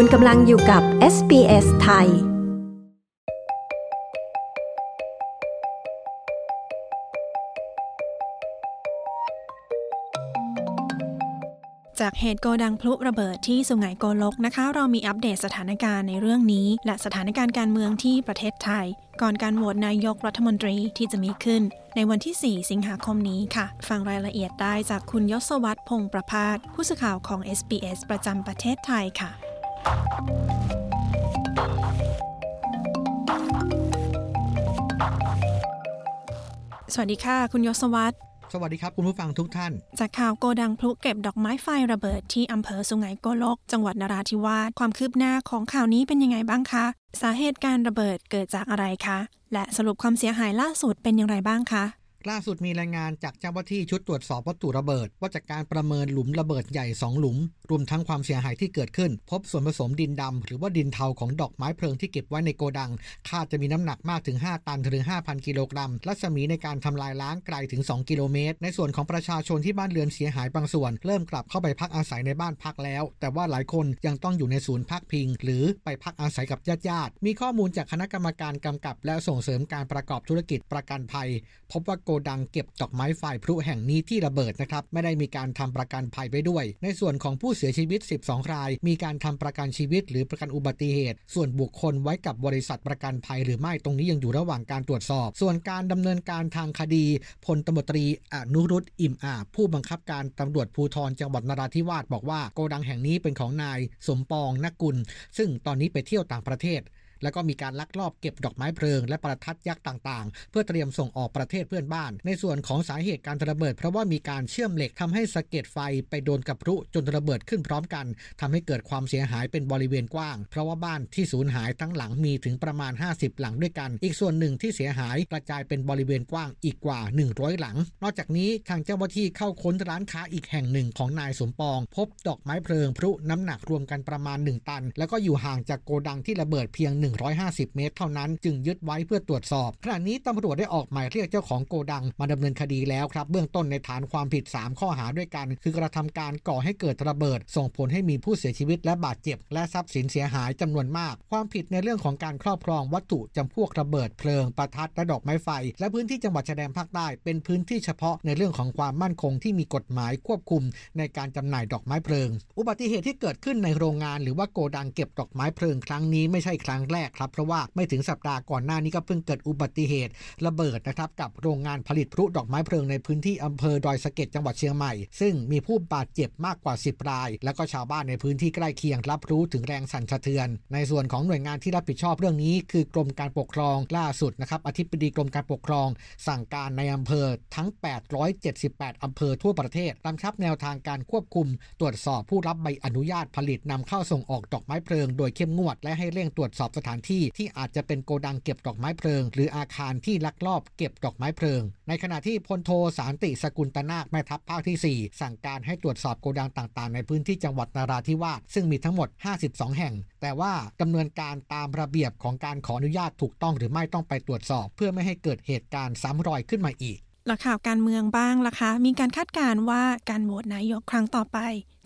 คุณกำลังอยู่กับ SBS ไทย จากเหตุโกดังพลุระเบิดที่สุไหงโกลกนะคะ เรามีอัปเดตสถานการณ์ในเรื่องนี้ และสถานการณ์การเมืองที่ประเทศไทย ก่อนการโหวตนายกรัฐมนตรีที่จะมีขึ้น ในวันที่ 4 สิงหาคมนี้ค่ะ ฟังรายละเอียดได้จากคุณยศวัตรพงประพาสผู้สื่อข่าวของ SBS ประจำประเทศไทยค่ะ สวัสดีค่ะ คุณยศวัตรสวัสดีครับ คุณผู้ฟังทุกท่าน จากข่าวโกดังพลุเก็บดอกไม้ไฟระเบิดที่อำเภอสุไหงโกลก จังหวัดนราธิวาสความคืบหน้าของข่าวนี้เป็นยังไงบ้างคะ สาเหตุการระเบิดเกิดจากอะไรคะ และสรุปความเสียหายล่าสุดเป็นอย่างไรบ้างคะ ล่าสุดมีรายงานจากเจ้าหน้าที่ชุดตรวจสอบวัตถุระเบิด ว่าจากการประเมินหลุมระเบิดใหญ่ 2 หลุม รวมทั้งความเสียหายที่เกิดขึ้น พบส่วนผสมดินดำหรือว่าดินเทาของดอกไม้เพลิงที่เก็บไว้ในโกดัง คาดจะมีน้ำหนักมากถึง 5 ตันถึง 5,000 กิโลกรัม รัศมีในการทำลายล้างไกลถึง 2 กิโลเมตร ในส่วนของประชาชนที่บ้านเรือนเสียหายบางส่วน เริ่มกลับเข้าไปพักอาศัยในบ้านพักแล้ว แต่ว่าหลายคนยังต้องอยู่ในศูนย์พักพิง หรือไปพักอาศัยกับญาติๆมีข้อมูลจากคณะกรรมการกำกับ และส่งเสริมการประกอบธุรกิจประกันภัย พบว่าโกดังเก็บดอกไม้ไฟพลุแห่งนี้ที่ระเบิดนะครับไม่ได้มีการทำประกันภัยไว้ด้วย ในส่วนของผู้เสียชีวิต 12 ราย มีการทำประกันชีวิต หรือประกันอุบัติเหตุ ส่วนบุคคลไว้กับบริษัทประกันภัย หรือไม่ตรงนี้ยังอยู่ระหว่างการตรวจสอบ ส่วนการดำเนินการทางคดีพลตมตรีอนุรุตอิ่มอาผู้บังคับการตำรวจภูธรจังหวัดนราธิวาสบอกว่าโกดังแห่งนี้เป็นของนาย สมปองนกกุล ซึ่งตอนนี้ไปเที่ยวต่างประเทศ แล้วก็มีการลักลอบเก็บดอกไม้เพลิงและประทัดยักษ์ต่างๆ เพื่อเตรียมส่งออกประเทศเพื่อนบ้าน ในส่วนของสาเหตุการระเบิด เพราะว่ามีการเชื่อมเหล็กทำให้สะเก็ดไฟไปโดนกับพลุจนระเบิดขึ้นพร้อมกันทำให้เกิดความเสียหายเป็นบริเวณกว้าง เพราะว่าบ้านที่สูญหายทั้งหลังมีถึงประมาณ 50 หลังด้วยกัน อีกส่วนหนึ่งที่เสียหายกระจายเป็นบริเวณกว้างอีกกว่า 100 หลัง นอกจากนี้ทางเจ้าหน้าที่เข้าค้นร้านค้าอีกแห่งหนึ่งของนายสมปอง พบดอกไม้เพลิงพลุน้ำหนักรวมกันประมาณ 1 ตัน แล้วก็อยู่ห่างจากโกดังที่ระเบิดเพียง150 เมตร เท่านั้นจึงยึดไว้เพื่อตรวจสอบ ขณะนี้ตำรวจได้ออกหมายเรียกเจ้าของโกดังมาดำเนินคดีแล้วครับ เบื้องต้นในฐานความผิด 3 ข้อหาด้วยกัน คือกระทำการก่อให้เกิดระเบิด ส่งผลให้มีผู้เสียชีวิตและบาดเจ็บ และทรัพย์สินเสียหายจำนวนมาก ความผิดในเรื่องของการครอบครองวัตถุจำพวกระเบิดเพลิงประทัดและดอกไม้ไฟ และพื้นที่จังหวัดชายแดนภาคใต้เป็นพื้นที่เฉพาะในเรื่องของความมั่นคงที่มีกฎหมายควบคุม ในการจำหน่ายดอกไม้เพลิง อุบัติเหตุที่เกิดขึ้นในโรงงาน หรือว่าโกดังเก็บดอกไม้เพลิงครั้งนี้ไม่ใช่ครั้งแรกครับเพราะว่าไม่ถึงสัปดาห์ก่อนหน้านี้ก็เพิ่งเกิดอุบัติเหตุระเบิดนะครับกับโรงงานผลิตพลุดอกไม้เพลิงในพื้นที่อำเภอดอยสะเก็ดจังหวัดเชียงใหม่ ซึ่งมีผู้บาดเจ็บมากกว่า 10 ราย แล้วก็ชาวบ้านในพื้นที่ใกล้เคียงรับรู้ถึงแรงสั่นสะเทือน ในส่วนของหน่วยงานที่รับผิดชอบเรื่องนี้ คือกรมการปกครองล่าสุดนะครับอธิบดีกรมการปกครอง สั่งการในอำเภอทั้ง 878 อำเภอทั่วประเทศกำชับแนวทางการควบคุม ตรวจสอบผู้รับใบอนุญาตผลิตนำเข้าส่งออกดอกไม้เพลิง โดยเข้มงวดและให้เร่งตรวจสอบสถานที่ที่อาจจะเป็นโกดังเก็บดอกไม้เพลิง หรืออาคารที่ลักลอบเก็บดอกไม้เพลิง ในขณะที่พลโทสารติสกุลตนาคแม่ทัพภาคที่ 4 สั่งการให้ตรวจสอบโกดังต่างๆ ในพื้นที่จังหวัดนาราธิวาสซึ่งมีทั้งหมด 52 แห่ง แต่ว่าดำเนินการตามระเบียบของการขออนุญาตถูกต้องหรือไม่ต้องไปตรวจสอบ เพื่อไม่ให้เกิดเหตุการณ์ซ้ำรอยขึ้นมาอีกและข่าวการเมืองบ้างล่ะคะ มีการคาดการณ์ว่าการโหวตนายกครั้งต่อไป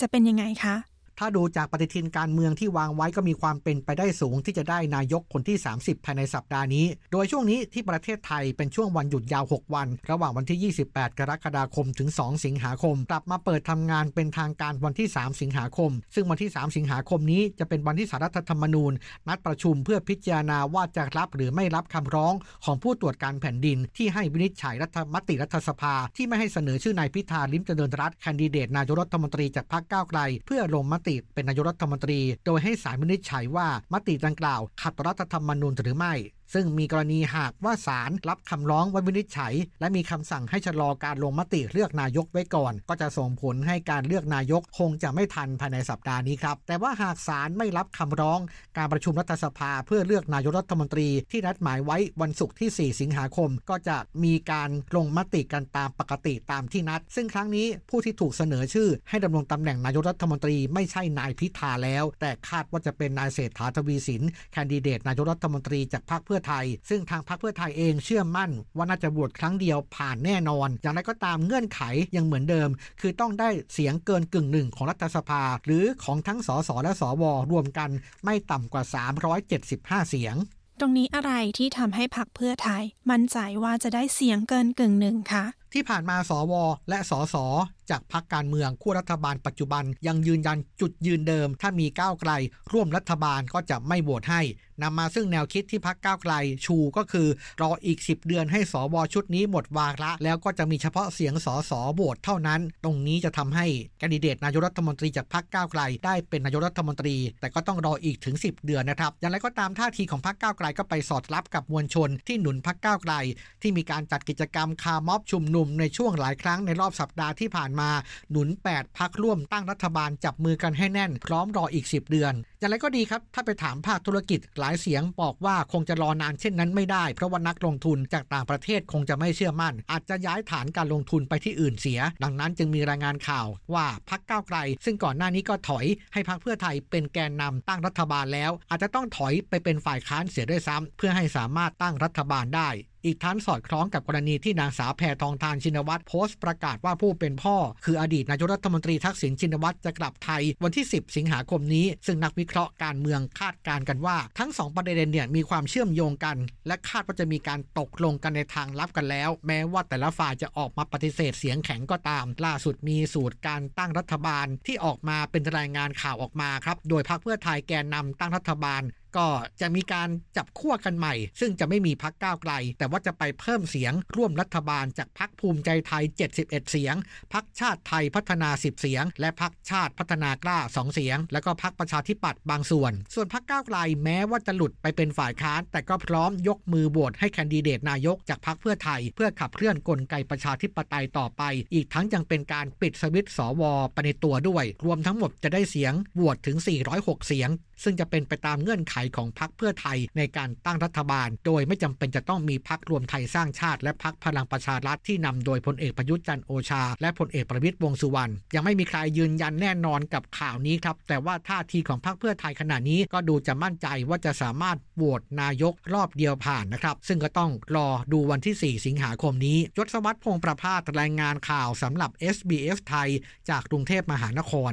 จะเป็นยังไงคะ ถ้าดูจากปฏิทินการเมืองที่วางไว้ก็มีความเป็นไปได้สูงที่จะได้นายกคนที่ 30 ภายในสัปดาห์นี้ โดยช่วงนี้ที่ประเทศไทยเป็นช่วงวันหยุดยาว 6 วัน ระหว่างวันที่ 28 กรกฎาคมถึง 2 สิงหาคม กลับมาเปิดทำงานเป็นทางการวันที่ 3 สิงหาคม ซึ่งวันที่ 3 สิงหาคมนี้จะเป็นวันที่สารรัฐธรรมนูญ นัดประชุมเพื่อพิจารณาว่าจะรับหรือไม่รับคำร้องของผู้ตรวจการแผ่นดิน ที่ให้วินิจฉัยรัฐมติรัฐสภา ที่ไม่ให้เสนอชื่อนายพิธาลิ้มเจริญรัตน์แคนดิเดตนายกรัฐมนตรีจากพรรคก้าวไกล เพื่อลงมติเป็นนายกรัฐมนตรี โดยให้สารวินิจฉัยว่ามติดังกล่าว ขัดรัฐธรรมนูญหรือไม่ ซึ่งมีกรณีหากว่าศาลรับคำร้องไว้วินิจฉัย และมีคำสั่งให้ชะลอการลงมติเลือกนายกไว้ก่อน ก็จะส่งผลให้การเลือกนายกคงจะไม่ทันภายในสัปดาห์นี้ครับ แต่ว่าหากศาลไม่รับคำร้อง การประชุมรัฐสภาเพื่อเลือกนายกรัฐมนตรีที่นัดหมายไว้วันศุกร์ที่ 4 สิงหาคม ก็จะมีการลงมติกันตามปกติตามที่นัด ซึ่งครั้งนี้ผู้ที่ถูกเสนอชื่อ ให้ดำรงตำแหน่งนายกรัฐมนตรีไม่ใช่นายพิธาแล้ว แต่คาดว่าจะเป็นนายเศรษฐาทวีสินแคนดิเดตนายกรัฐมนตรีจากพรรคเพื่ออไทย ซึ่งทางพรรคเพื่อไทยเองเชื่อมั่น ว่าน่าจะโหวตครั้งเดียวผ่านแน่นอน อย่างไรก็ตามเงื่อนไขยังเหมือนเดิม คือต้องได้เสียงเกินกึ่งหนึ่งของรัฐสภา หรือของทั้งสสและสวรวมกันไม่ต่ำกว่า 375 เสียงตรงนี้อะไรที่ทำให้พรรคเพื่อไทย มั่นใจว่าจะได้เสียงเกินกึ่งหนึ่งคะที่ผ่านมาสว และสสจากพักการเมืองคู่รัฐบาลปัจจุบันยังยืนยันจุดยืนเดิม ถ้ามีก้าวไกล ร่วมรัฐบาลก็จะไม่โหวตให้นำมาซึ่งแนวคิดที่พักก้าวไกลชูก็คือ รออีก 10 เดือนให้สวชุดนี้หมดวาระแล้วก็จะมีเฉพาะเสียงสสโหวตเท่านั้น ตรงนี้จะทำให้แคนดิเดตนายกรัฐมนตรีจากพักก้าวไกล ได้เป็นนายกรัฐมนตรี แต่ก็ต้องรออีกถึง 10 เดือนนะครับ อย่างไรก็ตามท่าทีของพักก้าวไกลก็ไปสอดรับกับมวลชนที่หนุนพักก้าวไกล ที่มีการจัดกิจกรรมคาร์ม็อบชุมนุมุมในช่วงหลายครั้งในรอบสัปดาห์ที่ผ่านมา หนุน 8 พักร่วมตั้งรัฐบาลจับมือกันให้แน่น พร้อมรออีก 10 เดือน อย่างไรก็ดีครับ ถ้าไปถามภาคธุรกิจหลายเสียงบอกว่าคงจะรอนานเช่นนั้นไม่ได้ เพราะว่านักลงทุนจากต่างประเทศคงจะไม่เชื่อมั่น อาจจะย้ายฐานการลงทุนไปที่อื่นเสีย ดังนั้นจึงมีรายงานข่าวว่าพักก้าวไกล ซึ่งก่อนหน้านี้ก็ถอยให้พักเพื่อไทยเป็นแกนนำตั้งรัฐบาลแล้ว อาจจะต้องถอยไปเป็นฝ่ายค้านเสียด้วยซ้ำเพื่อให้สามารถตั้งรัฐบาลได้ อีกทั้งสอดคล้องกับกรณีที่นางสาวแพทองทานชินวัตรโพสต์ประกาศว่าผู้เป็นพ่อ คืออดีตนายกรัฐมนตรีทักษิณชินวัตรจะกลับไทยวันที่ 10 สิงหาคมนี้ ซึ่งนักวิเคราะห์การเมืองคาดการกันว่า ทั้ง 2 ประเด็นเนี่ยมีความเชื่อมโยงกัน และคาดว่าจะมีการตกลงกันในทางลับกันแล้ว แม้ว่าแต่ละฝ่ายจะออกมาปฏิเสธเสียงแข็งก็ตาม ล่าสุดมีสูตรการตั้งรัฐบาลที่ออกมาเป็นรายงานข่าวออกมาครับโดยพรรคเพื่อไทยแกนนำตั้งรัฐบาล ก็จะมีการจับขั้วกันใหม่ ซึ่งจะไม่มีพักก้าวไกล แต่ว่าจะไปเพิ่มเสียงร่วมรัฐบาลจากพักภูมิใจไทย 71 เสียง พักชาติไทยพัฒนา 10 เสียง และพักชาติพัฒนากล้า 2 เสียง แล้วก็พักประชาธิปัตย์บางส่วน ส่วนพักก้าวไกลแม้ว่าจะหลุดไปเป็นฝ่ายค้าน แต่ก็พร้อมยกมือโหวตให้แคนดิเดตนายกจากพักเพื่อไทย เพื่อขับเคลื่อนกลไกประชาธิปไตยต่อไป อีกทั้งยังเป็นการปิดสวิตสวไปในตัวด้วย รวมทั้งหมดจะได้เสียงโหวตถึง 406 เสียง ซึ่งจะเป็นไปตามเงื่อนไขของพรรคเพื่อไทยในการตั้งรัฐบาล โดยไม่จำเป็นจะต้องมีพรรครวมไทยสร้างชาติ และพรรคพลังประชารัฐที่นำโดยพลเอกประยุทธ์จันโอชา และพลเอกประวิตรวงสุวรรณยังไม่มีใครยืนยันแน่นอนกับข่าวนี้ครับแต่ว่าท่าทีของพรรคเพื่อไทยขณะนี้ก็ดูจะมั่นใจว่าจะสามารถโหวตนายกรอบเดียวผ่านนะครับ ซึ่งก็ต้องรอดูวันที่ 4 สิงหาคมนี้ยศวัตรพงประภาสรายงานข่าวสำหรับ SBS ไทย จากกรุงเทพมหานคร